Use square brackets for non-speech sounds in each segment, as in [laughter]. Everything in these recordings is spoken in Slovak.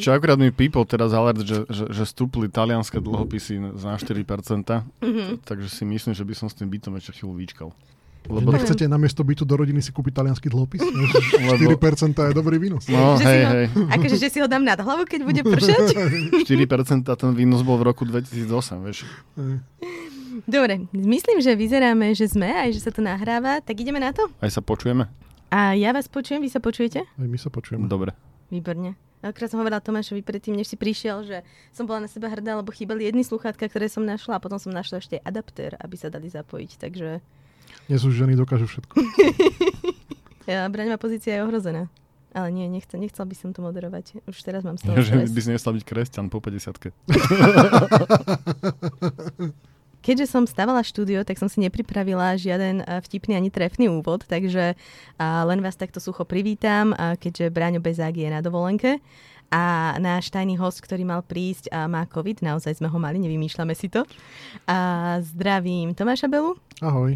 Čo akurát mi pípol teraz alert, že, že, že stúpli talianské dlhopisy na 4%, mm-hmm. takže si myslím, že by som s tým bytom ešte chvíľu vyčkal. Lebo... Že nechcete namiesto bytu do rodiny si kúpiť talianský dlhopis? [laughs] 4% je dobrý výnos. No, že hej, si ho, hej. Akože, že si ho dám nad hlavu, keď bude pršať? [laughs] 4% ten výnos bol v roku 2008, vieš. Dobre, myslím, že vyzeráme, že sme, aj že sa to nahráva, tak ideme na to? Aj sa počujeme? A ja vás počujem, vy sa počujete? Aj my sa počujeme. Dobre. Výborne. Akrát som hovorila Tomášovi predtým, než si prišiel, že som bola na seba hrdá, lebo chýbali jedny sluchátka, ktoré som našla a potom som našla ešte adaptér, aby sa dali zapojiť, takže Dnes už ženy dokážu všetko. [laughs] ja, braňová pozícia je ohrozená. Ale nie, nechcel, nechcel by som to moderovať. Už teraz mám z toho Že stres. by si nestal byť kresťan po 50 [laughs] Keďže som stavala štúdio, tak som si nepripravila žiaden a, vtipný ani trefný úvod, takže a, len vás takto sucho privítam, a, keďže Braňo Bezák je na dovolenke. A náš tajný host, ktorý mal prísť, má COVID, naozaj sme ho mali, nevymýšľame si to. A zdravím Tomáša Belu, Ahoj.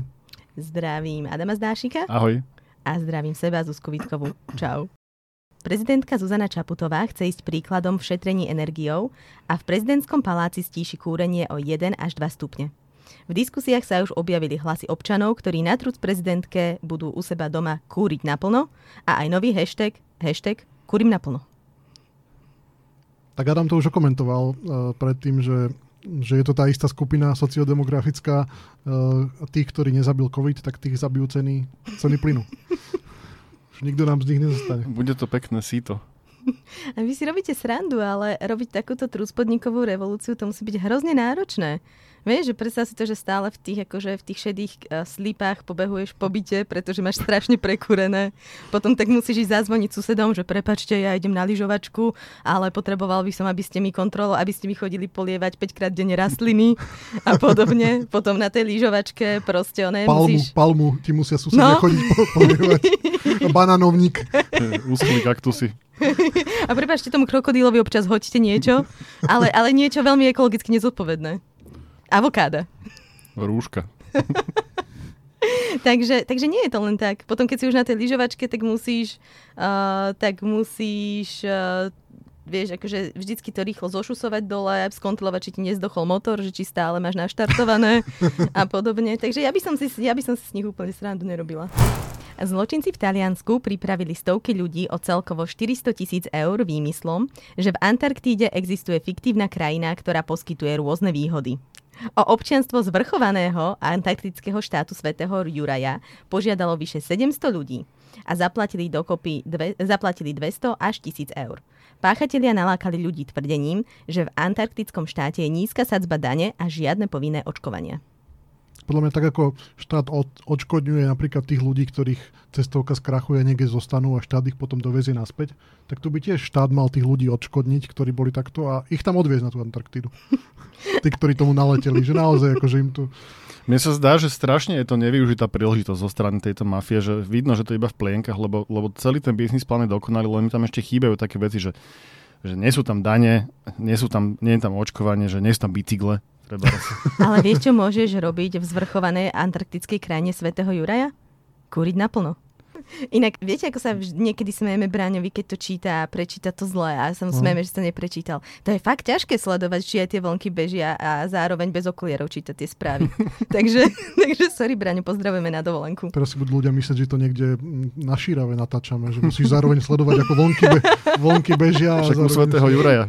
zdravím Adama Zdášika Ahoj. a zdravím seba Zuzku Vitkovú. Čau. Prezidentka Zuzana Čaputová chce ísť príkladom v šetrení energiou a v prezidentskom paláci stíši kúrenie o 1 až 2 stupne. V diskusiách sa už objavili hlasy občanov, ktorí na trúc prezidentke budú u seba doma kúriť naplno a aj nový hashtag, hashtag kúrim naplno. Tak Adam to už okomentoval uh, predtým, že, že je to tá istá skupina sociodemografická. Uh, tých, ktorí nezabil COVID, tak tých zabijú ceny, ceny plynu. [laughs] Už nikto nám z nich nezostane. Bude to pekné síto. [laughs] A vy si robíte srandu, ale robiť takúto trúspodníkovú revolúciu, to musí byť hrozne náročné. Vieš, že predstav si to, že stále v tých, akože v tých šedých uh, slípách pobehuješ po byte, pretože máš strašne prekúrené. Potom tak musíš ísť zazvoniť susedom, že prepačte, ja idem na lyžovačku, ale potreboval by som, aby ste mi kontrolo, aby ste mi chodili polievať 5 krát denne rastliny a podobne. [laughs] Potom na tej lyžovačke proste oné Palmu, musíš... palmu, ti musia susedia No. chodiť po, polievať. [laughs] Bananovník. [laughs] Úschlý kaktusy. A prepáčte tomu krokodílovi občas hoďte niečo, ale, ale niečo veľmi ekologicky nezodpovedné. Avokáda. Rúška. [laughs] takže, takže nie je to len tak. Potom, keď si už na tej lyžovačke, tak musíš, uh, tak musíš, uh, vieš, akože vždycky to rýchlo zošusovať dole, skontrolovať, či ti nezdochol motor, že či stále máš naštartované [laughs] a podobne. Takže ja by som si, ja by som si s nich úplne srandu nerobila. Zločinci v Taliansku pripravili stovky ľudí o celkovo 400 tisíc eur výmyslom, že v Antarktíde existuje fiktívna krajina, ktorá poskytuje rôzne výhody. O občianstvo zvrchovaného antarktického štátu svätého Juraja požiadalo vyše 700 ľudí a zaplatili dokopy dve, zaplatili 200 až 1000 eur. Páchatelia nalákali ľudí tvrdením, že v antarktickom štáte je nízka sadzba dane a žiadne povinné očkovania. Podľa mňa tak ako štát od, odškodňuje napríklad tých ľudí, ktorých cestovka skrachuje a niekde zostanú a štát ich potom dovezie naspäť, tak tu by tiež štát mal tých ľudí odškodniť, ktorí boli takto a ich tam odviezť na tú Antarktídu. [laughs] Tí, ktorí tomu naleteli, že naozaj akože im tu... Mne sa zdá, že strašne je to nevyužitá príležitosť zo strany tejto mafie, že vidno, že to je iba v plienkach, lebo, lebo celý ten biznis plán je dokonalý, len mi tam ešte chýbajú také veci, že, že nie sú tam dane, nie, sú tam, nie je tam očkovanie, že nie sú tam bicykle. Treba [laughs] Ale vieš, čo môžeš robiť v zvrchovanej antarktickej krajine svätého Juraja? Kúriť naplno. Inak, viete, ako sa vž- niekedy smejeme Bráňovi, keď to číta a prečíta to zle a sa mu No. smejeme, že sa neprečítal. To je fakt ťažké sledovať, či aj tie vlnky bežia a zároveň bez okulierov čítať tie správy. [laughs] takže, [laughs] takže sorry, Bráňo, pozdravujeme na dovolenku. Teraz si budú ľudia myslieť, že to niekde mm, na šírave natáčame, že musíš zároveň sledovať, ako vonky, be, vonky bežia. a Však zároveň- svätého Juraja.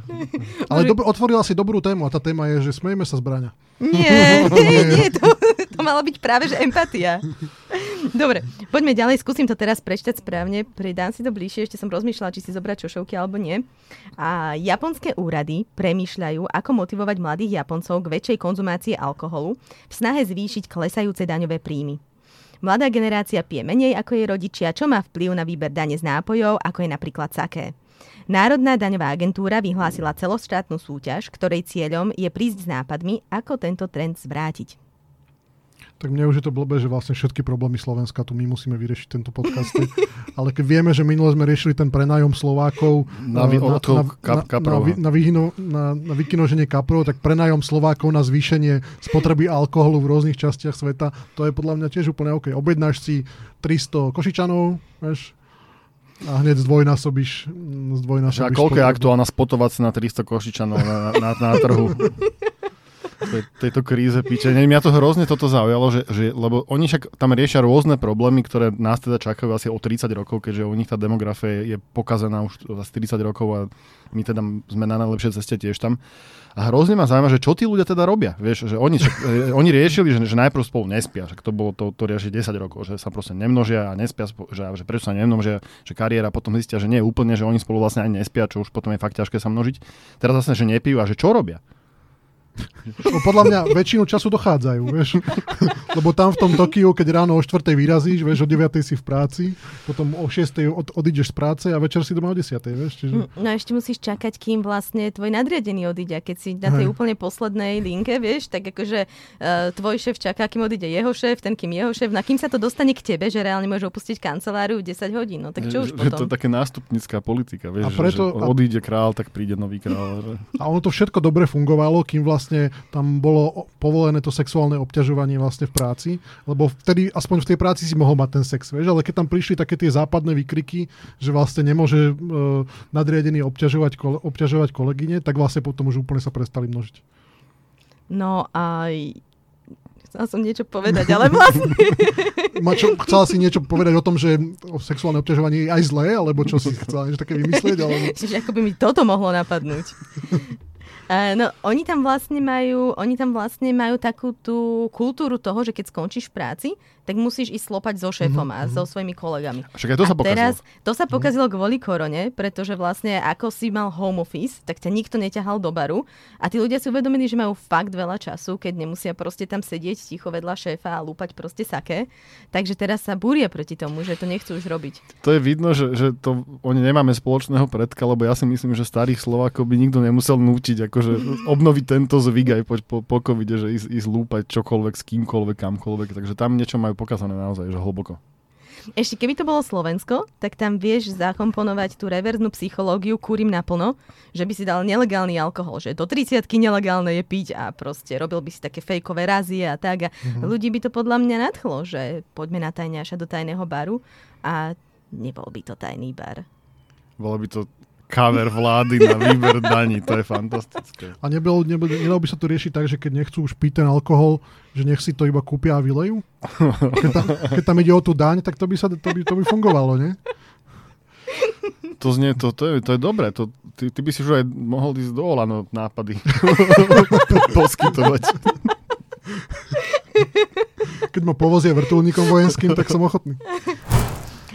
Ale dob- otvorila si dobrú tému a tá téma je, že smejme sa zbraňa. [laughs] Nie, nie, nie to, to mala byť práve, že empatia. Dobre, poďme ďalej, skúsim to teraz prečítať správne, pridám si to bližšie, ešte som rozmýšľala, či si zobrať čošovky alebo nie. A japonské úrady premýšľajú, ako motivovať mladých Japoncov k väčšej konzumácii alkoholu v snahe zvýšiť klesajúce daňové príjmy. Mladá generácia pije menej ako jej rodičia, čo má vplyv na výber dane z nápojov, ako je napríklad saké. Národná daňová agentúra vyhlásila celoštátnu súťaž, ktorej cieľom je prísť s nápadmi, ako tento trend zvrátiť. Tak mne už je to blbé, že vlastne všetky problémy Slovenska tu my musíme vyriešiť tento podcast. Ale keď vieme, že minule sme riešili ten prenájom Slovákov Na vy- odchov kap- kaprov. na, vy- na, vyhyno- na, na vykinoženie kaprov, tak prenájom Slovákov na zvýšenie spotreby alkoholu v rôznych častiach sveta, to je podľa mňa tiež úplne OK. Objednáš si 300 košičanov, vieš, A hneď zdvojnásobíš, zdvojnásobíš a koľko je aktuálna spotová cena 300 košičanov na, na, na, na trhu? [laughs] Tej, tejto kríze píče. Nie, mňa to hrozne toto zaujalo, že, že, lebo oni však tam riešia rôzne problémy, ktoré nás teda čakajú asi o 30 rokov, keďže u nich tá demografia je, pokazená už za 40 rokov a my teda sme na najlepšej ceste tiež tam. A hrozne ma zaujíma, že čo tí ľudia teda robia. Vieš, že oni, však, e, oni riešili, že, že najprv spolu nespia, však to bolo to, to rieši 10 rokov, že sa proste nemnožia a nespia, že, že prečo sa nemnožia, že kariéra potom zistia, že nie úplne, že oni spolu vlastne ani nespia, čo už potom je fakt ťažké sa množiť. Teraz zase, že nepijú a že čo robia? No, podľa mňa väčšinu času dochádzajú, vieš. [laughs] Lebo tam v tom Tokiu, keď ráno o 4. vyrazíš, vieš, o 9. si v práci, potom o 6. Od, odídeš z práce a večer si doma o 10. Vieš, čiže... Mm, No a ešte musíš čakať, kým vlastne tvoj nadriadený odíde. Keď si na tej Hej. úplne poslednej linke, vieš, tak akože uh, tvoj šéf čaká, kým odíde jeho šéf, ten kým jeho šéf, na kým sa to dostane k tebe, že reálne môže opustiť kanceláriu 10 hodín. No tak čo už že, to potom? je také nástupnická politika, vieš, A preto- že, že odíde král, tak príde nový král. Že... A ono to všetko dobre fungovalo, kým vlastne tam bolo povolené to sexuálne obťažovanie vlastne v práci, lebo vtedy aspoň v tej práci si mohol mať ten sex, vieš, ale keď tam prišli také tie západné výkriky, že vlastne nemôže e, nadriadený obťažovať, kole, obťažovať kolegyne, tak vlastne potom už úplne sa prestali množiť. No a chcela som niečo povedať, ale vlastne... [laughs] Ma čo, chcela si niečo povedať o tom, že sexuálne obťažovanie je aj zlé, alebo čo si chcela niečo také vymyslieť? Alebo... Čiže ako by mi toto mohlo napadnúť. Uh, no, oni tam vlastne majú, oni tam vlastne majú takú tú kultúru toho, že keď skončíš v práci, tak musíš ísť slopať so šéfom a so svojimi kolegami. Však aj to a sa pokazilo. teraz to sa pokazilo kvôli korone, pretože vlastne ako si mal home office, tak ťa nikto neťahal do baru a tí ľudia si uvedomili, že majú fakt veľa času, keď nemusia proste tam sedieť ticho vedľa šéfa a lúpať proste saké. Takže teraz sa búria proti tomu, že to nechcú už robiť. To je vidno, že, že to, oni nemáme spoločného predka, lebo ja si myslím, že starých Slovákov by nikto nemusel nútiť, akože obnoviť tento zvyk aj po, po, po covide, že ísť, ísť lúpať čokoľvek s kýmkoľvek, kamkoľvek, takže tam niečo majú pokazané naozaj, že hlboko. Ešte keby to bolo Slovensko, tak tam vieš zakomponovať tú reverznú psychológiu kúrim naplno, že by si dal nelegálny alkohol, že do 30 nelegálne je piť a proste robil by si také fejkové razie a tak. A mm-hmm. ľudí by to podľa mňa nadchlo, že poďme na tajňaša do tajného baru a nebol by to tajný bar. Bolo by to cover vlády na výber daní, to je fantastické. A nebolo, nebolo, nedalo by sa to riešiť tak, že keď nechcú už piť ten alkohol, že nech si to iba kúpia a vylejú? Keď tam, keď tam ide o tú daň, tak to by, sa, to by, to by fungovalo, nie? To znie, to, to, je, to je dobré, to, ty, ty by si už aj mohol ísť do Olano nápady [laughs] poskytovať. Keď ma povozia vrtulníkom vojenským, tak som ochotný.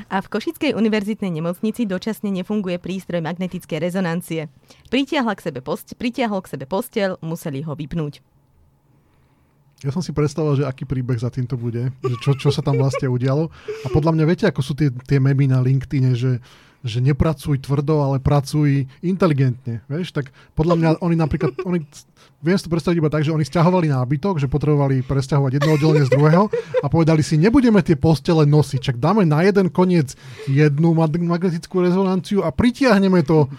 A v Košickej univerzitnej nemocnici dočasne nefunguje prístroj magnetické rezonancie. Pritiahla k sebe post- pritiahol k sebe postel, museli ho vypnúť. Ja som si predstavoval, že aký príbeh za týmto bude, že čo, čo sa tam vlastne udialo. A podľa mňa viete, ako sú tie, tie memy na LinkedIne, že, že nepracuj tvrdo, ale pracuj inteligentne. Vieš? Tak podľa mňa oni napríklad, oni, viem si to predstaviť iba tak, že oni stiahovali nábytok, že potrebovali presťahovať jedno oddelenie z druhého a povedali si, nebudeme tie postele nosiť, čak dáme na jeden koniec jednu mag- magnetickú rezonanciu a pritiahneme to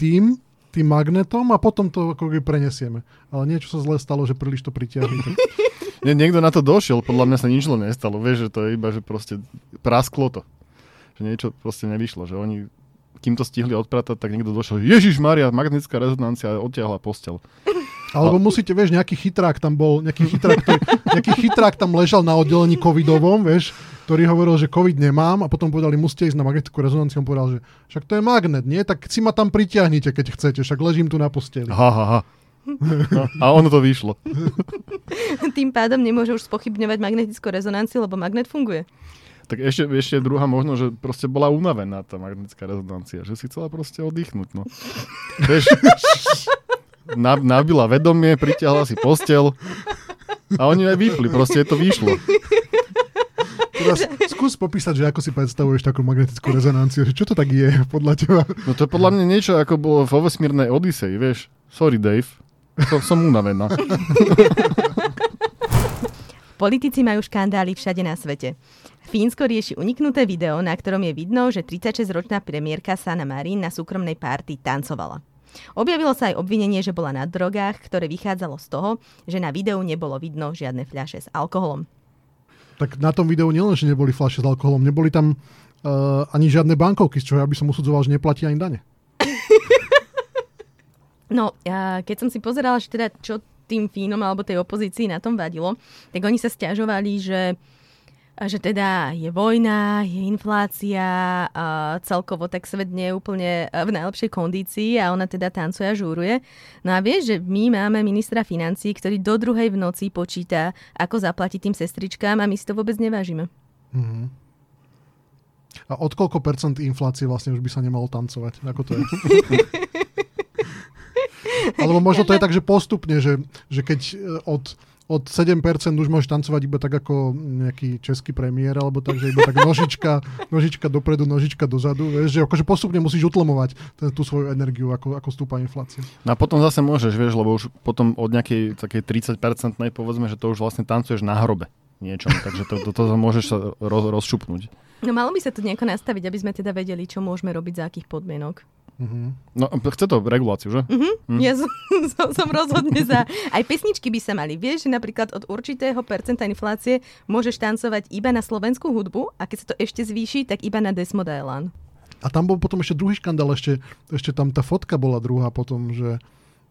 tým, tým magnetom a potom to ako prenesieme. Ale niečo sa zle stalo, že príliš to pritiahli. Tak Nie, niekto na to došiel, podľa mňa sa nič zle nestalo, vieš, že to je iba, že proste prasklo to. Že niečo proste nevyšlo, že oni kým to stihli odpratať, tak niekto došiel, Ježiš Maria, magnetická rezonancia odtiahla postel. [laughs] Alebo musíte, vieš, nejaký chytrák tam bol, nejaký chytrák, ktorý, nejaký chytrák tam ležal na oddelení covidovom, vieš, ktorý hovoril, že covid nemám a potom povedali, musíte ísť na magnetickú rezonanciu. On povedal, že však to je magnet, nie? Tak si ma tam pritiahnite, keď chcete, však ležím tu na posteli. Ha, ha, ha. No, a ono to vyšlo. Tým pádom nemôže už spochybňovať magnetickú rezonanciu, lebo magnet funguje. Tak ešte, ešte druhá možno, že proste bola unavená tá magnetická rezonancia, že si chcela proste oddychnúť. No. [laughs] Vieš, na, nabila vedomie, pritiahla si postel a oni aj vypli, proste to vyšlo. Teraz skús popísať, že ako si predstavuješ takú magnetickú rezonanciu, že čo to tak je podľa teba? No to je podľa mňa niečo, ako bolo vo vesmírnej Odisei, vieš. Sorry, Dave. To som unavená. Politici majú škandály všade na svete. Fínsko rieši uniknuté video, na ktorom je vidno, že 36-ročná premiérka Sanna Marin na súkromnej párty tancovala. Objavilo sa aj obvinenie, že bola na drogách, ktoré vychádzalo z toho, že na videu nebolo vidno žiadne fľaše s alkoholom. Tak na tom videu nielen, že neboli fľaše s alkoholom, neboli tam uh, ani žiadne bankovky, z čoho ja by som usudzoval, že neplatí ani dane. [laughs] No, a keď som si pozerala, že teda čo tým Fínom alebo tej opozícii na tom vadilo, tak oni sa stiažovali, že že teda je vojna, je inflácia, a celkovo tak svet nie je úplne v najlepšej kondícii a ona teda tancuje a žúruje. No a vieš, že my máme ministra financí, ktorý do druhej v noci počíta, ako zaplatiť tým sestričkám a my si to vôbec nevážime. Mm-hmm. A od koľko percent inflácie vlastne už by sa nemalo tancovať? Ako to je? [laughs] Alebo možno to je tak, že postupne, že, že keď e, od, od 7% už môžeš tancovať iba tak ako nejaký český premiér, alebo tak, že iba tak nožička, [laughs] nožička dopredu, nožička dozadu, vieš, že akože postupne musíš utlmovať ten, tú svoju energiu, ako, ako stúpa inflácia. No a potom zase môžeš, vieš, lebo už potom od nejakej takej 30% povedzme, že to už vlastne tancuješ na hrobe niečom, takže to, to, to, to môžeš sa roz, rozšupnúť. No malo by sa to nejako nastaviť, aby sme teda vedeli, čo môžeme robiť za akých podmienok. Uh-huh. No, chce to reguláciu, že? Uh-huh. Mm. Ja som, [laughs] som, som rozhodne za. Aj pesničky by sa mali. Vieš, že napríklad od určitého percenta inflácie môžeš tancovať iba na slovenskú hudbu a keď sa to ešte zvýši, tak iba na Desmo Elan. A tam bol potom ešte druhý škandál, ešte, ešte tam tá fotka bola druhá potom, že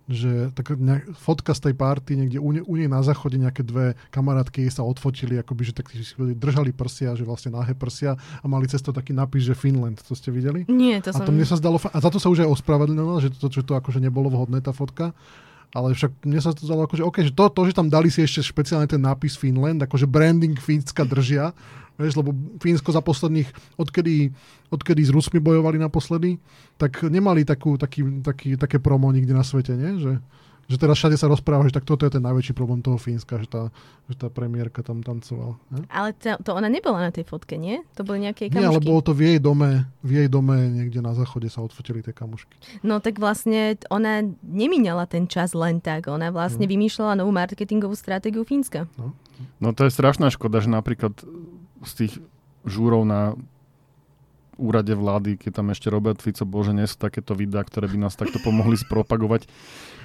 že tak nejak, fotka z tej party niekde u, u nej na záchode nejaké dve kamarátky sa odfotili, akoby, že tak si držali prsia, že vlastne náhe prsia a mali cesto taký napis, že Finland. To ste videli? Nie, to a som... to mne sa zdalo, a za to sa už aj ospravedlnilo, že to, že to akože nebolo vhodné tá fotka. Ale však mne sa to zdalo ako, že, okay, že to, to, že tam dali si ešte špeciálne ten nápis Finland, akože branding Fínska držia, vieš, lebo Fínsko za posledných, odkedy, odkedy s Rusmi bojovali naposledy, tak nemali takú, taký, taký, také promo nikde na svete, nie? Že, že teraz všade sa rozpráva, že tak toto je ten najväčší problém toho Fínska, že tá, že tá premiérka tam tancovala. Ne? Ale to, to ona nebola na tej fotke, nie? To boli nejaké kamušky. Nie, ale bolo to v jej dome, v jej dome niekde na záchode sa odfotili tie kamušky. No tak vlastne ona nemínala ten čas len tak. Ona vlastne no. vymýšľala novú marketingovú stratégiu Fínska. No. no to je strašná škoda, že napríklad z tých žúrov na úrade vlády, keď tam ešte Robert Fico bol, že nie sú takéto videá, ktoré by nás takto pomohli spropagovať.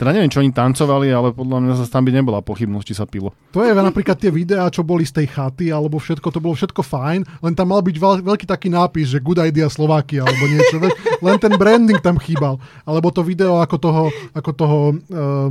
Teda neviem, čo oni tancovali, ale podľa mňa zase tam by nebola pochybnosť, či sa pilo. To je napríklad tie videá, čo boli z tej chaty, alebo všetko, to bolo všetko fajn, len tam mal byť veľ, veľký taký nápis, že good idea Slovakia, alebo niečo. [laughs] len ten branding tam chýbal. Alebo to video ako toho, ako toho uh,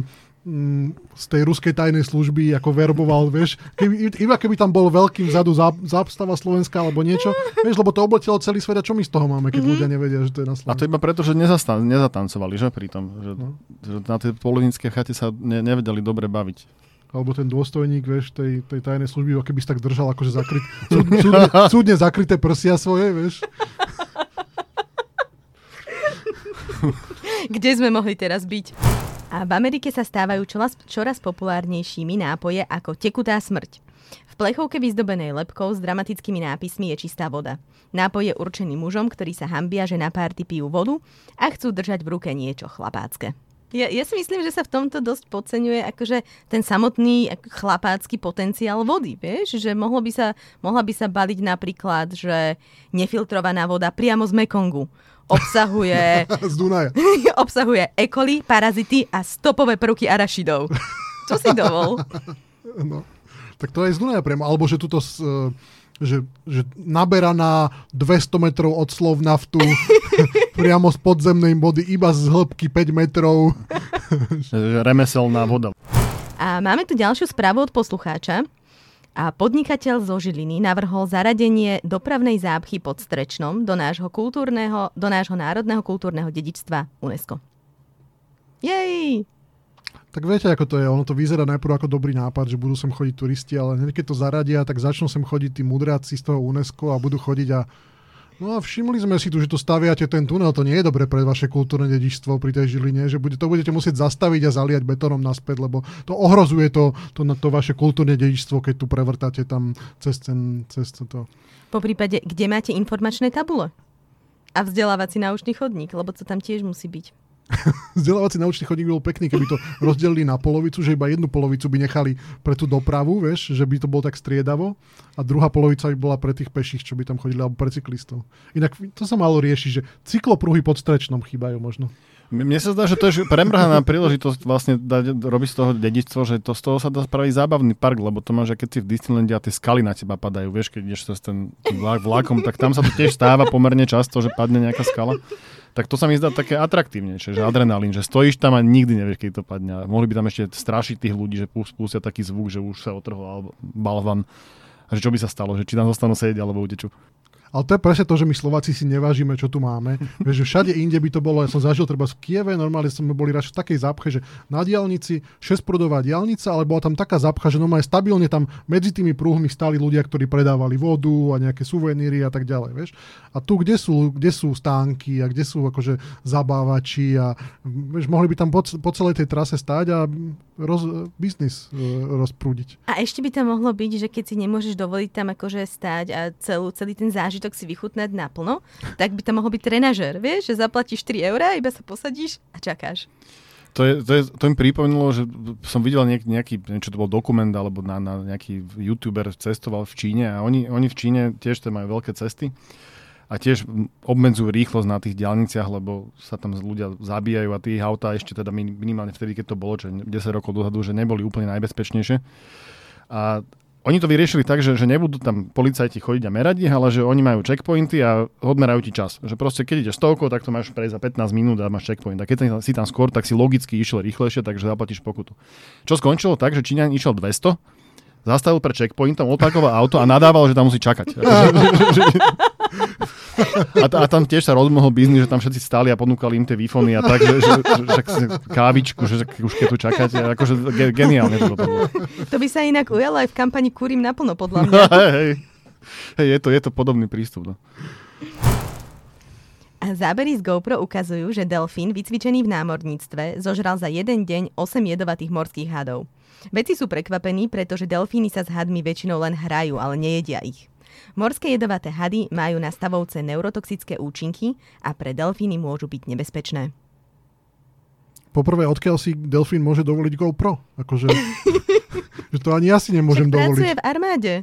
z tej ruskej tajnej služby ako verboval, vieš. Keby, iba keby tam bol veľký vzadu zástava Slovenska alebo niečo, vieš, lebo to obletelo celý svet a čo my z toho máme, keď mm-hmm. ľudia nevedia, že to je na Slovensku. A to iba preto, že nezastan- nezatancovali, že pri tom. Že, no. že na tej polonické chate sa ne- nevedeli dobre baviť alebo ten dôstojník, vieš, tej, tej tajnej služby, keby si tak držal akože zakryt, súd, súdne, súdne zakryté prsia svoje, vieš. Kde sme mohli teraz byť? A v Amerike sa stávajú čoraz, populárnejšími nápoje ako tekutá smrť. V plechovke vyzdobenej lepkou s dramatickými nápismi je čistá voda. Nápoj je určený mužom, ktorí sa hambia, že na párty pijú vodu a chcú držať v ruke niečo chlapácké. Ja, ja si myslím, že sa v tomto dosť podceňuje akože ten samotný chlapácky potenciál vody, vieš? Že mohlo by sa, mohla by sa baliť napríklad, že nefiltrovaná voda priamo z Mekongu obsahuje... [laughs] Z Dunaja. [laughs] obsahuje E. coli, parazity a stopové prvky arašidov. [laughs] Čo si dovol? No, tak to je z Dunaja priamo. Alebo že tuto... Uh, že, že naberaná 200 metrov od slov naftu priamo z podzemnej vody, iba z hĺbky 5 metrov. Remeselná voda. A máme tu ďalšiu správu od poslucháča. A podnikateľ zo Žiliny navrhol zaradenie dopravnej zápchy pod Strečnom do nášho, kultúrneho, do nášho národného kultúrneho dedičstva UNESCO. Jej! Tak viete, ako to je. Ono to vyzerá najprv ako dobrý nápad, že budú sem chodiť turisti, ale keď to zaradia, tak začnú sem chodiť tí mudráci z toho UNESCO a budú chodiť a No a všimli sme si tu, že tu staviate ten tunel, to nie je dobre pre vaše kultúrne dedičstvo pri tej Žiline, že bude, to budete musieť zastaviť a zaliať betónom naspäť, lebo to ohrozuje to, to, to vaše kultúrne dedičstvo, keď tu prevrtáte tam cez, ten, cez to. Po prípade, kde máte informačné tabule? A vzdelávací náučný chodník, lebo to tam tiež musí byť. [laughs] vzdelávací naučný chodník bol pekný, keby to rozdelili na polovicu, že iba jednu polovicu by nechali pre tú dopravu, vieš, že by to bolo tak striedavo a druhá polovica by bola pre tých peších, čo by tam chodili, alebo pre cyklistov. Inak to sa malo riešiť, že cyklopruhy pod strečnom chýbajú možno. Mne sa zdá, že to je [laughs] premrhaná príležitosť vlastne dať, robiť z toho dedičstvo, že to z toho sa dá spraviť zábavný park, lebo to máš, že keď si v Disneylande a tie skaly na teba padajú, vieš, keď ideš cez ten vlak, vlakom, tak tam sa to tiež stáva pomerne často, že padne nejaká skala. Tak to sa mi zdá také atraktívnejšie, že adrenalín, že stojíš tam a nikdy nevieš, keď to padne. Mohli by tam ešte strašiť tých ľudí, že spustia taký zvuk, že už sa otrhol balvan. A že čo by sa stalo, že či tam zostanú sedieť alebo utečú. Ale to je presne to, že my Slováci si nevážime, čo tu máme. [laughs] Vieš, že všade inde by to bolo, ja som zažil treba v Kieve, normálne sme boli raz v takej zápche, že na diálnici 6-prudová diálnica, ale bola tam taká zápcha, že normálne stabilne tam medzi tými prúhmi stáli ľudia, ktorí predávali vodu a nejaké suveníry a tak ďalej. Vieš. A tu, kde sú, kde sú stánky a kde sú akože zabávači a vieš, mohli by tam po, po celej tej trase stáť a roz, biznis uh, rozprúdiť. A ešte by tam mohlo byť, že keď si nemôžeš dovoliť tam akože stáť a celú, celý ten zážitok si vychutnať naplno, tak by tam mohol byť trenažer, vieš, že zaplatíš 3 eurá, iba sa posadíš a čakáš. To, je, to, je, to mi pripomínalo, že som videl nejak, nejaký, niečo to bol dokument, alebo na, na nejaký youtuber cestoval v Číne a oni, oni v Číne tiež tam majú veľké cesty a tiež obmedzujú rýchlosť na tých diálniciach, lebo sa tam ľudia zabíjajú a tých autá ešte teda minimálne vtedy, keď to bolo, že 10 rokov dozadu, že neboli úplne najbezpečnejšie. A oni to vyriešili tak, že, že nebudú tam policajti chodiť a merať ich, ale že oni majú checkpointy a odmerajú ti čas. Že proste keď ideš stovkou, tak to máš prejsť za 15 minút a máš checkpoint. A keď si tam skôr, tak si logicky išiel rýchlejšie, takže zaplatíš pokutu. Čo skončilo tak, že Číňan išiel 200, zastavil pre checkpointom, odpakoval auto a nadával, že tam musí čakať. [laughs] A, a tam tiež sa rozmohol biznis, že tam všetci stáli a ponúkali im tie výfony a tak, že, že, že, že kávičku, že už keď tu čakáte, akože geniálne to dopadlo. To by sa inak ujalo aj v kampani Kúrim naplno, podľa mňa. [laughs] hej, hej, je, to, je to podobný prístup. No. Zábery z GoPro ukazujú, že delfín vycvičený v námorníctve zožral za jeden deň 8 jedovatých morských hadov. Vedci sú prekvapení, pretože delfíny sa s hadmi väčšinou len hrajú, ale nejedia ich. Morské jedovaté hady majú na stavovce neurotoxické účinky a pre delfíny môžu byť nebezpečné. Poprvé, odkiaľ si delfín môže dovoliť GoPro? Akože, [laughs] že to ani ja si nemôžem Však dovoliť. pracuje v armáde.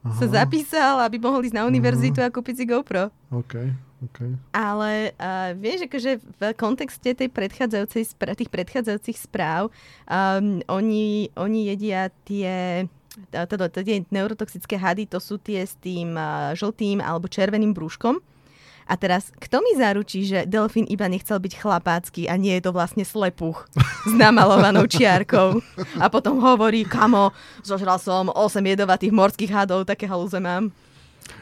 Aha. Sa zapísal, aby mohol ísť na univerzitu Aha. a kúpiť si GoPro. OK. Okay. Ale uh, vieš, akože v kontexte tej predchádzajúcej, tých predchádzajúcich správ um, oni, oni jedia tie teda tie neurotoxické hady, to sú tie s tým žltým alebo červeným brúškom. A teraz, kto mi zaručí, že delfín iba nechcel byť chlapácky a nie je to vlastne slepuch s namalovanou čiarkou? A potom hovorí, kamo, zožral som 8 jedovatých morských hadov, také halúze mám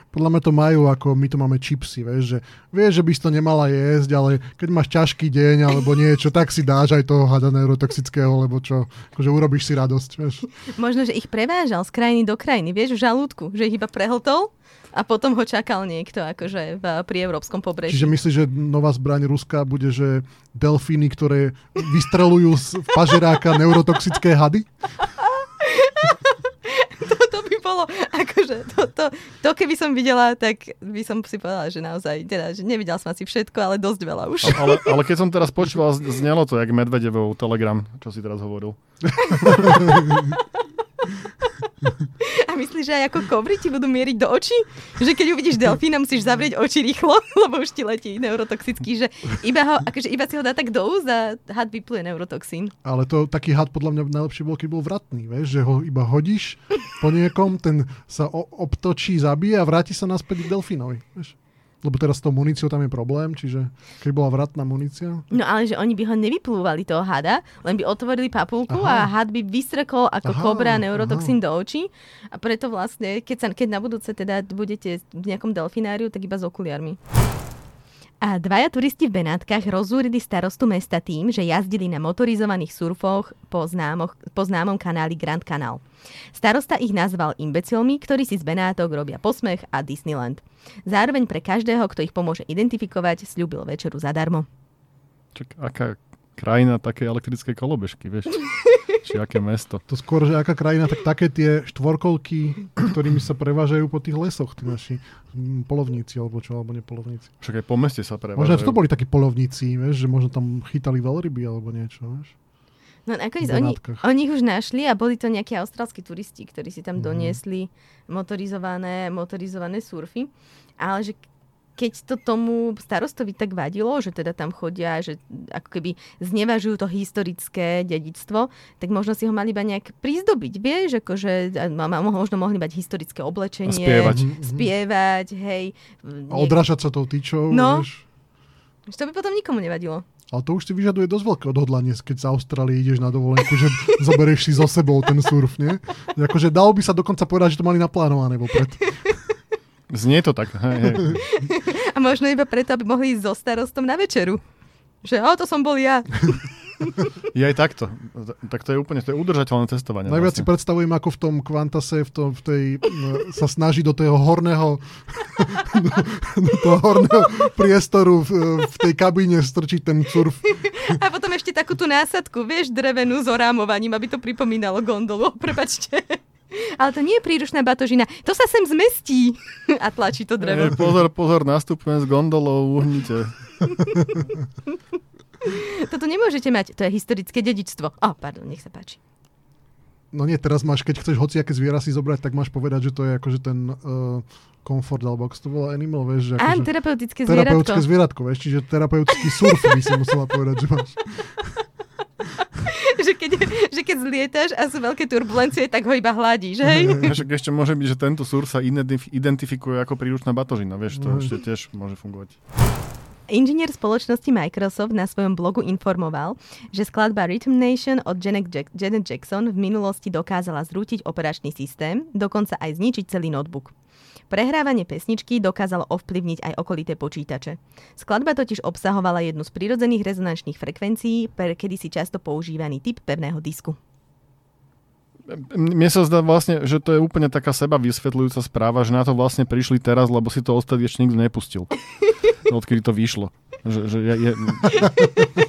podľa mňa to majú, ako my tu máme čipsy, vieš, že vieš, že by si to nemala jesť, ale keď máš ťažký deň alebo niečo, tak si dáš aj toho hada neurotoxického, lebo čo, akože urobíš si radosť, vieš. Možno, že ich prevážal z krajiny do krajiny, vieš, v žalúdku, že ich iba prehltol a potom ho čakal niekto akože v, pri európskom pobreží. Čiže myslíš, že nová zbraň Ruska bude, že delfíny, ktoré vystrelujú z pažeráka neurotoxické hady? [laughs] bolo, [laughs] akože to, to, to, keby som videla, tak by som si povedala, že naozaj, teda, že nevidel som asi všetko, ale dosť veľa už. Ale, ale keď som teraz počúval, znelo to, jak Medvedevov telegram, čo si teraz hovoril. [laughs] Myslíš, že aj ako kovry ti budú mieriť do očí? Že keď uvidíš delfína, musíš zavrieť oči rýchlo, [laughs] lebo už ti letí neurotoxický, že iba, ho, akože iba si ho dá tak do úz a had vypluje neurotoxín. Ale to taký had podľa mňa najlepšie bol, keď bol vratný, vieš, že ho iba hodíš po niekom, ten sa obtočí, zabije a vráti sa naspäť k delfínovi. Vieš? Lebo teraz s tou muníciou tam je problém, čiže keď bola vratná munícia... No ale že oni by ho nevyplúvali toho hada, len by otvorili papulku aha. a had by vystrekol ako aha, kobra neurotoxín do očí a preto vlastne, keď, sa, keď na budúce teda budete v nejakom delfináriu, tak iba s okuliarmi. A dvaja turisti v Benátkach rozúrili starostu mesta tým, že jazdili na motorizovaných surfoch po, známoch, po známom kanáli Grand Canal. Starosta ich nazval imbecilmi, ktorí si z Benátok robia posmech a Disneyland. Zároveň pre každého, kto ich pomôže identifikovať, slúbil večeru zadarmo. Čak, aká krajina také elektrické kolobežky, vieš? [laughs] Či aké mesto. To skôr, že aká krajina, tak také tie štvorkolky, ktorými sa prevážajú po tých lesoch, tí naši polovníci, alebo čo, alebo nepolovníci. Však aj po meste sa prevážajú. Možno to boli takí polovníci, vieš, že možno tam chytali veľryby alebo niečo, vieš. No nakoniec oni, oni ich už našli a boli to nejakí austrálsky turisti, ktorí si tam mm. doniesli motorizované, motorizované surfy. Ale že keď to tomu starostovi tak vadilo, že teda tam chodia, že ako keby znevažujú to historické dedičstvo, tak možno si ho mali iba nejak prizdobiť, vieš, akože možno mohli mať historické oblečenie. A spievať. Spievať, hej. A odrážať sa tou tyčou, no, vieš. To by potom nikomu nevadilo. Ale to už si vyžaduje dosť veľké odhodlanie, keď z Austrálie ideš na dovolenku, že [laughs] zoberieš si so sebou ten surf, nie? Akože dalo by sa dokonca povedať, že to mali naplánované vopred. Znie to tak. Hej, hej. [laughs] A možno iba preto, aby mohli ísť so starostom na večeru. Že, o, to som bol ja. [laughs] Je aj takto. Tak to je úplne to je udržateľné cestovanie. Najviac si vlastne. predstavujem, ako v tom kvantase, v, tom, v tej, no, sa snaží do toho horného do, [laughs] do toho horného priestoru v, v tej kabíne strčiť ten surf. A potom ešte takú tú násadku, vieš, drevenú s orámovaním, aby to pripomínalo gondolu. Prepačte. Ale to nie je prírušná batožina. To sa sem zmestí. [laughs] A tlačí to drevo. Ej, pozor, pozor, nastupujem s gondolou, uhnite. [laughs] Toto nemôžete mať. To je historické dedičstvo. Ó, oh, pardon, nech sa páči. No nie, teraz máš, keď chceš hociaké zviera si zobrať, tak máš povedať, že to je akože ten uh, komfort, alebo ako to volá animal, vieš. Že Áno, akože, terapeutické terapeutické zvieratko. zvieratko, vieš, čiže terapeutický surf by si musela povedať, že máš. [laughs] [laughs] že, keď, že keď zlietaš a sú veľké turbulencie, tak ho iba hladíš, hej? [laughs] Však ešte môže byť, že tento sur sa identif- identifikuje ako príručná batožina, vieš, to No. ešte tiež môže fungovať. Inžinier spoločnosti Microsoft na svojom blogu informoval, že skladba Rhythm Nation od Janet Jackson v minulosti dokázala zrútiť operačný systém, dokonca aj zničiť celý notebook. Prehrávanie pesničky dokázalo ovplyvniť aj okolité počítače. Skladba totiž obsahovala jednu z prirodzených rezonančných frekvencií pre kedysi často používaný typ pevného disku. Mne sa zdá vlastne, že to je úplne taká seba vysvetľujúca správa, že na to vlastne prišli teraz, lebo si to ostatní ešte nikto nepustil. [laughs] Odkedy to vyšlo. Že, že je, je... [laughs]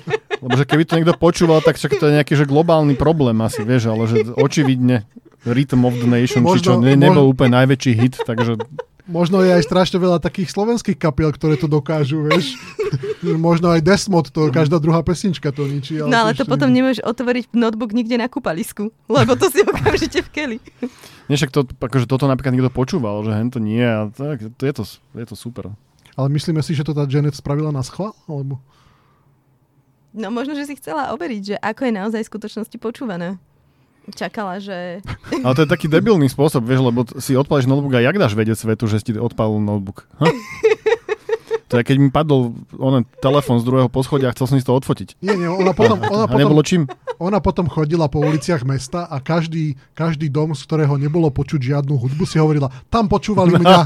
Lebo že keby to niekto počúval, tak však to je nejaký že globálny problém asi, vieš, ale že očividne Rhythm of the Nation, či čo Možno- ne, nebol možno- úplne najväčší hit, takže Možno je aj strašne veľa takých slovenských kapiel, ktoré to dokážu, vieš. [laughs] Možno aj Desmod, to každá druhá pesnička to ničí. No ale to ešte potom nie- nemôžeš otvoriť notebook nikde na kúpalisku, lebo to si [laughs] okamžite v keli. nie, však to, akože toto napríklad niekto počúval, že hen to nie, a tak, to je, to, je to super. Ale myslíme si, že to tá Janet spravila na schvál? Alebo... No možno, že si chcela overiť, že ako je naozaj v skutočnosti počúvané. Čakala, že... [laughs] Ale to je taký debilný spôsob, vieš, lebo si odpališ notebook a jak dáš vedieť svetu, že si odpalil notebook? Ha? [laughs] To je, keď mi padol onen telefon z druhého poschodia a chcel som si to odfotiť. Nie, nie, ona potom, ona A potom, nebolo čím? ona potom chodila po uliciach mesta a každý, každý dom, z ktorého nebolo počuť žiadnu hudbu, si hovorila, tam počúvali mňa,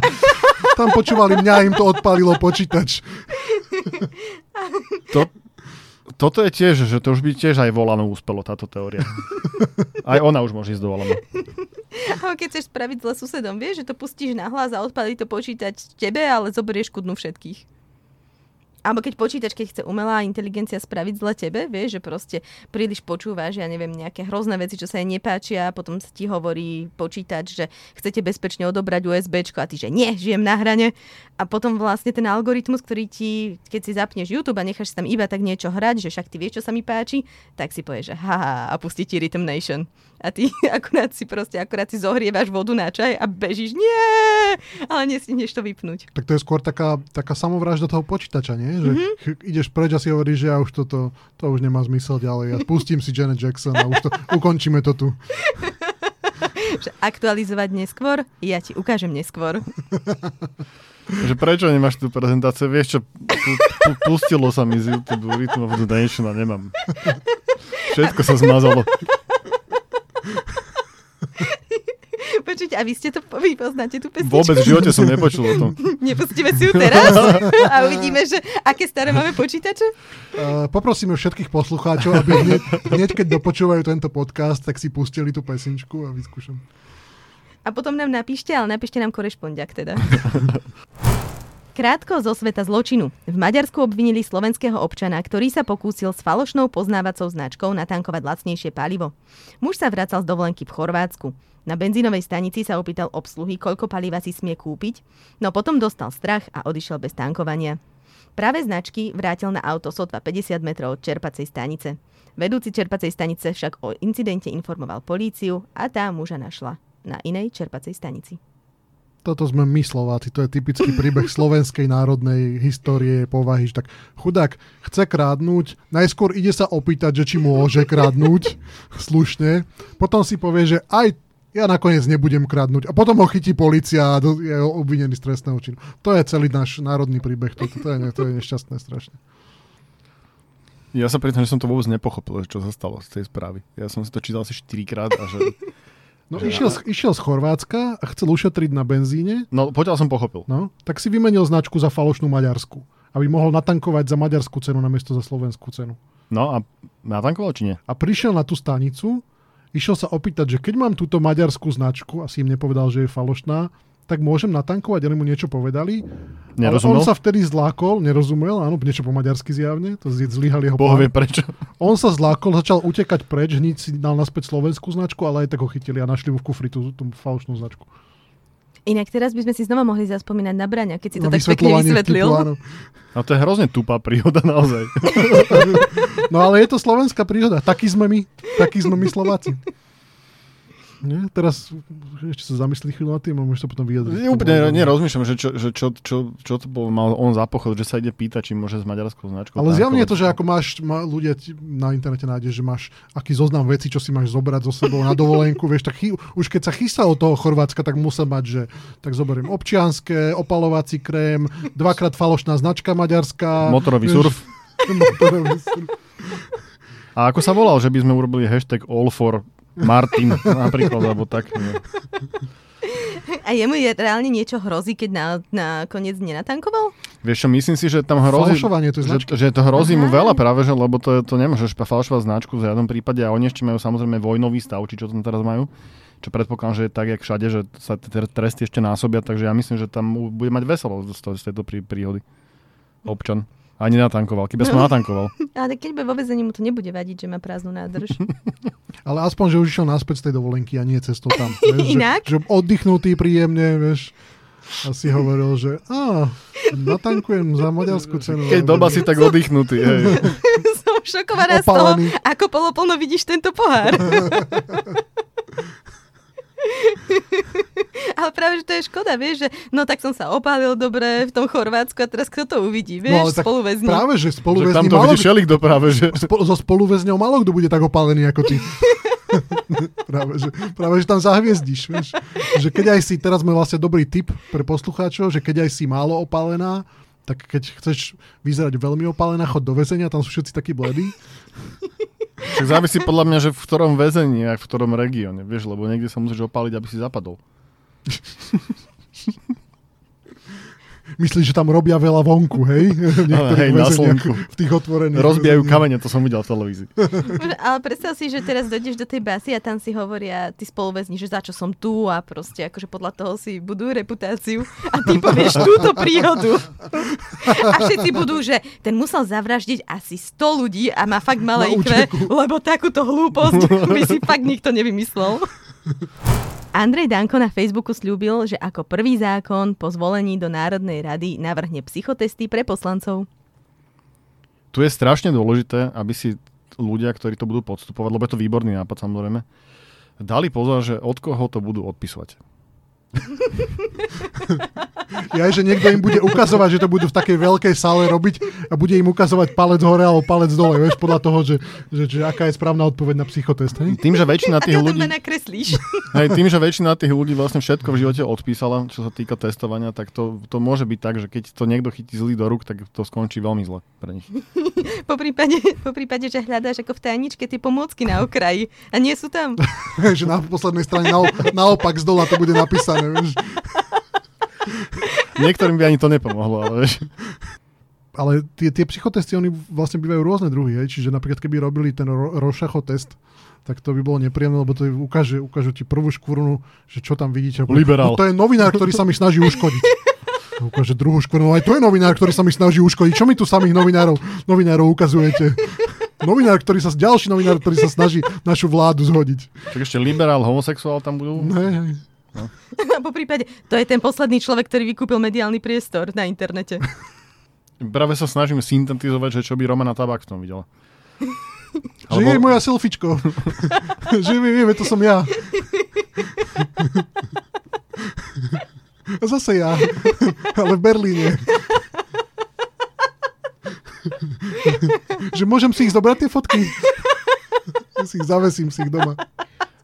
tam počúvali mňa, im to odpalilo počítač. To, toto je tiež, že to už by tiež aj volano úspelo, táto teória. [laughs] Aj ona už môže ísť do volanu. [laughs] Ale keď chceš spraviť zle susedom, vieš, že to pustíš na hlas a odpalí to počítať tebe, ale zoberieš kudnú všetkých. Alebo keď počítač, keď chce umelá inteligencia spraviť zle tebe, vieš, že proste príliš počúvaš, ja neviem, nejaké hrozné veci, čo sa jej nepáčia, potom sa ti hovorí počítač, že chcete bezpečne odobrať USBčko a ty, že nie, žijem na hrane. A potom vlastne ten algoritmus, ktorý ti, keď si zapneš YouTube a necháš si tam iba tak niečo hrať, že však ty vieš, čo sa mi páči, tak si povieš, že haha, a pustí ti Rhythm Nation. A ty [laughs] akurát si proste, akurát si zohrievaš vodu na čaj a bežíš, nie, ale nestihneš to vypnúť. Tak to je skôr taká, taká samovražda toho počítača, nie? Že Mhm. ch- ideš preč a si hovoríš, že ja už toto, to už nemá zmysel ďalej. Ja pustím si Janet Jackson a už to, ukončíme to tu. Že aktualizovať neskôr, ja ti ukážem neskôr. Že prečo nemáš tú prezentáciu? Vieš čo, pu- pu- pustilo sa mi z YouTube Rhythm of the Nation a nemám. Všetko sa zmazalo. Počujte, a vy ste to, vy poznáte tú pesničku? Vôbec v živote som nepočul o tom. [laughs] Nepustíme si ju teraz a uvidíme, že aké staré máme počítače? Uh, poprosíme všetkých poslucháčov, aby hneď, hneď keď dopočúvajú tento podcast, tak si pustili tú pesničku a vyskúšam. A potom nám napíšte, ale napíšte nám korešpondiak teda. [laughs] Krátko zo sveta zločinu. V Maďarsku obvinili slovenského občana, ktorý sa pokúsil s falošnou poznávacou značkou natankovať lacnejšie palivo. Muž sa vracal z dovolenky v Chorvátsku. Na benzínovej stanici sa opýtal obsluhy, koľko paliva si smie kúpiť, no potom dostal strach a odišiel bez tankovania. Práve značky vrátil na auto sotva 50 metrov od čerpacej stanice. Vedúci čerpacej stanice však o incidente informoval políciu a tá muža našla na inej čerpacej stanici. Toto sme my Slováci, to je typický príbeh [laughs] slovenskej národnej histórie, povahy, že tak chudák chce krádnuť, najskôr ide sa opýtať, že či môže krádnuť [laughs] slušne, potom si povie, že aj ja nakoniec nebudem kradnúť. A potom ho chytí policia a je obvinený z trestného činu. To je celý náš národný príbeh. To, to, to, je, to je nešťastné strašne. Ja sa priznám, že som to vôbec nepochopil, čo sa stalo z tej správy. Ja som si to čítal asi 4 krát a že... [laughs] No že išiel, z, išiel z Chorvátska a chcel ušetriť na benzíne. No, poďal som pochopil. No, tak si vymenil značku za falošnú maďarsku, aby mohol natankovať za maďarskú cenu namiesto za slovenskú cenu. No a natankoval či nie? A prišiel na tú stanicu išiel sa opýtať, že keď mám túto maďarskú značku, asi im nepovedal, že je falošná, tak môžem natankovať, ale mu niečo povedali. Nerozumel? Ale on sa vtedy zlákol, nerozumel, áno, niečo po maďarsky zjavne, to zlyhal jeho Boh vie prečo. On sa zlákol, začal utekať preč, hneď si dal naspäť slovenskú značku, ale aj tak ho chytili a našli mu v kufri tú, tú falošnú značku. Inak teraz by sme si znova mohli zaspomínať na Braňa, keď si to no, tak pekne vysvetlil. Vtipu, A to je hrozne tupá príhoda naozaj. [laughs] no ale je to slovenská príhoda. Takí sme my. Takí sme my Slováci. Nie? Teraz ešte sa zamyslí chvíľu na tým a môžeš sa potom vyjadriť. Ja úplne nerozmýšľam, že čo, že čo, čo, čo to bol, mal on za pochod, že sa ide pýtať, či môže s maďarskou značkou. Ale zjavne je to, že ako máš, má, ľudia na internete nájdeš, že máš aký zoznam veci, čo si máš zobrať so sebou na dovolenku, vieš, tak chy, už keď sa chystá od toho Chorvátska, tak musel mať, že tak zoberiem občianské, opalovací krém, dvakrát falošná značka maďarská. Motorový vieš, surf. [laughs] motorový surf. A ako sa volal, že by sme urobili hashtag all for Martin napríklad, alebo tak. Nie. A jemu je reálne niečo hrozí, keď na, na koniec nenatankoval? Vieš čo, myslím si, že tam hrozí, že, že to hrozí Aha. mu veľa práve, že, lebo to, to nemôžeš falšovať značku v žiadnom prípade a oni ešte majú samozrejme vojnový stav, či čo tam teraz majú čo predpokladám, že je tak, jak všade, že sa tie tresty ešte násobia, takže ja myslím, že tam bude mať veselo z, tejto príhody. Občan. Ani natankoval, keby som [laughs] natankoval. Ale keď bude vo vezení, mu to nebude vadiť, že má prázdnu nádrž. [laughs] Ale aspoň, že už išiel naspäť z tej dovolenky a nie cestou tam. [laughs] Vieš, Inak? Že, že oddychnutý príjemne, vieš. A si hovoril, že á, natankujem za maďarskú cenu. Keď doba si tak oddychnutý. Hej. Som šokovaná z toho, ako poloplno vidíš tento pohár. [laughs] Ale práve, že to je škoda, vieš, že no tak som sa opálil dobre v tom Chorvátsku a teraz kto to uvidí, vieš, no, spoluväzni. Práve, že spoluväzni... Že tam to vidí šelik do práve, že... Spolu, so spoluväzňou malo kto bude tak opálený ako ty. [laughs] práve, že, práve, že tam zahviezdíš, vieš. Že keď aj si, teraz sme vlastne dobrý tip pre poslucháčov, že keď aj si málo opálená, tak keď chceš vyzerať veľmi opálená, chod do väzenia, tam sú všetci takí bledí. Tak závisí podľa mňa, že v ktorom väzení a v ktorom regióne, vieš, lebo niekde sa musíš opáliť, aby si zapadol. [laughs] Myslíš, že tam robia veľa vonku, hej? [laughs] Ale hej, na slnku. V tých otvorených. Rozbijajú kamene, to som videl v televízii. [laughs] Ale predstav si, že teraz dojdeš do tej basy a tam si hovoria tí spoluväzni, že za čo som tu a proste akože podľa toho si budú reputáciu a ty povieš túto príhodu. A všetci budú, že ten musel zavraždiť asi 100 ľudí a má fakt malé IQ, lebo takúto hlúposť by si fakt nikto nevymyslel. Andrej Danko na Facebooku slúbil, že ako prvý zákon po zvolení do Národnej rady navrhne psychotesty pre poslancov. Tu je strašne dôležité, aby si ľudia, ktorí to budú podstupovať, lebo je to výborný nápad samozrejme, dali pozor, že od koho to budú odpisovať. [laughs] Ja, že niekto im bude ukazovať, že to budú v takej veľkej sále robiť a bude im ukazovať palec hore alebo palec dole, vieš, podľa toho, že, že, že aká je správna odpoveď na psychotest. Hej? Tým, že väčšina tých ľudí... [laughs] Hej, tým, že väčšina tých ľudí vlastne všetko v živote odpísala, čo sa týka testovania, tak to, to môže byť tak, že keď to niekto chytí zlý do rúk, tak to skončí veľmi zle pre nich. [laughs] po, prípade, po prípade, že hľadáš ako v tajničke tie pomôcky na okraji a nie sú tam. že na poslednej strane naopak z dola to bude napísané. Vieš. Niektorým by ani to nepomohlo, ale vieš. Ale tie, tie psychotesty, oni vlastne bývajú rôzne druhy, hej? čiže napríklad keby robili ten ro- Rošacho test, tak to by bolo nepríjemné, lebo to ukáže, ukážu ti prvú škvrnu, že čo tam vidíte. Liberál. No, to je novinár, ktorý sa mi snaží uškodiť. [laughs] Ukáže druhú škvrnu, aj to je novinár, ktorý sa mi snaží uškodiť. Čo mi tu samých novinárov, novinárov ukazujete? Novinár, ktorý sa, ďalší novinár, ktorý sa snaží našu vládu zhodiť. Tak ešte liberál, homosexuál tam budú? Ne. No. [laughs] po prípade, to je ten posledný človek, ktorý vykúpil mediálny priestor na internete. [laughs] Práve sa snažím syntetizovať, že čo by Romana Tabak v tom videla. [laughs] Alebo... Že je moja selfiečko. že vieme, to som ja. A zase ja. Ale v Berlíne. že môžem si ich zobrať tie fotky? si ich zavesím si ich doma.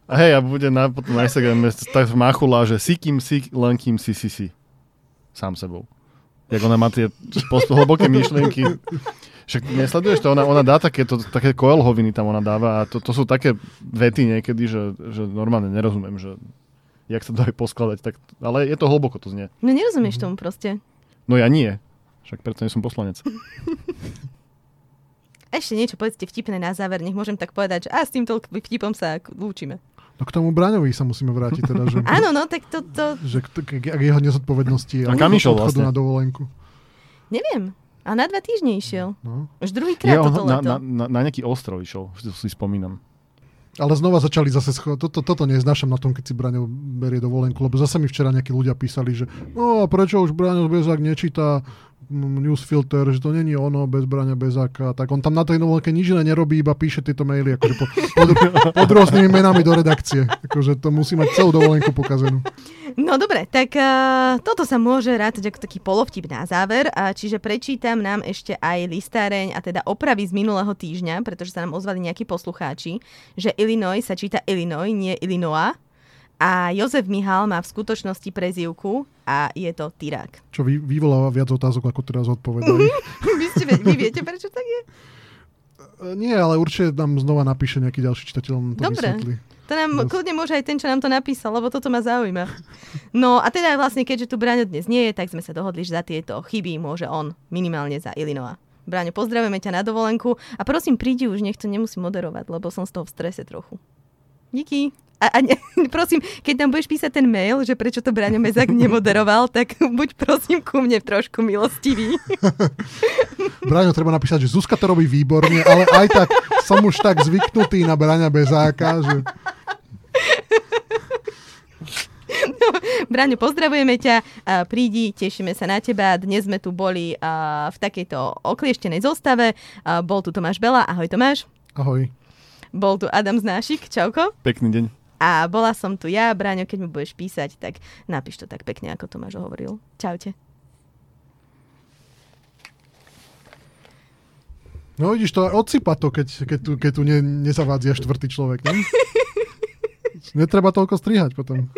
A hej, a bude na, potom na Instagrame tak machula, že si kým si, len kým si si si. Sám sebou. Jak ona má tie post- hlboké myšlienky. Však nesleduješ to, ona, ona dá takéto, také koelhoviny tam ona dáva a to, to sú také vety niekedy, že, že normálne nerozumiem, že jak sa dajú poskladať, tak, ale je to hlboko, to znie. No nerozumieš tomu proste. No ja nie, však preto nie som poslanec. [laughs] Ešte niečo povedzte vtipné na záver, nech môžem tak povedať, že a s týmto vtipom sa lúčime. No k tomu Braňovi sa musíme vrátiť teda, že... [laughs] Áno, no, tak to... to... Že k, k, k jeho nezodpovednosti A kam išiel odchodu vlastne? na dovolenku. Neviem. A na dva týždne išiel. No. Už druhýkrát Ja, toto na, leto. na, na, na nejaký ostrov išiel, si, si spomínam. Ale znova začali zase, scho- toto, toto neznášam na tom, keď si Braňo berie dovolenku, lebo zase mi včera nejakí ľudia písali, že no a prečo už Braňo Bezák nečíta newsfilter, že to není ono bez Braňa Bezáka, tak on tam na tej dovolenke nič iné nerobí, iba píše tieto maily akože pod, pod, pod rôznymi menami do redakcie. Akože to musí mať celú dovolenku pokazenú. No dobre, tak uh, toto sa môže rátať ako taký polovtip na záver, a čiže prečítam nám ešte aj listáreň a teda opravy z minulého týždňa, pretože sa nám ozvali nejakí poslucháči, že Illinois sa číta Illinois, nie Illinois. A Jozef Mihal má v skutočnosti prezývku a je to Tyrák. Čo vy, vyvoláva viac otázok, ako teraz odpovedajú. [laughs] vy, ste, vy viete, prečo tak je? E, Nie, ale určite nám znova napíše nejaký ďalší čitateľ, to Dobre. vysvetlí. To nám Dos- kľudne môže aj ten, čo nám to napísal, lebo toto ma zaujíma. No a teda vlastne, keďže tu Braňo dnes nie je, tak sme sa dohodli, že za tieto chyby môže on minimálne za Illinois. Braňo, pozdravujeme ťa na dovolenku a prosím, prídi už, nech to nemusím moderovať, lebo som z toho v strese trochu. Díky. A, a ne, [laughs] prosím, keď tam budeš písať ten mail, že prečo to Braňo Mezák nemoderoval, [laughs] tak buď prosím ku mne trošku milostivý. [laughs] Braňo, treba napísať, že Zuzka to robí výborne, ale aj tak som už tak zvyknutý na Braňa Bezáka, že Braňo, pozdravujeme ťa, prídi, tešíme sa na teba. Dnes sme tu boli v takejto oklieštenej zostave. Bol tu Tomáš Bela, ahoj Tomáš. ahoj. Bol tu Adam Znášik, čauko. Pekný deň. A bola som tu ja, Braňo, keď mi budeš písať, tak napíš to tak pekne, ako Tomáš hovoril. Čaute. No vidíš, to odsypa to, keď, keď tu, keď tu ne, nezavádza štvrtý človek. Ne? [laughs] Netreba toľko strihať potom.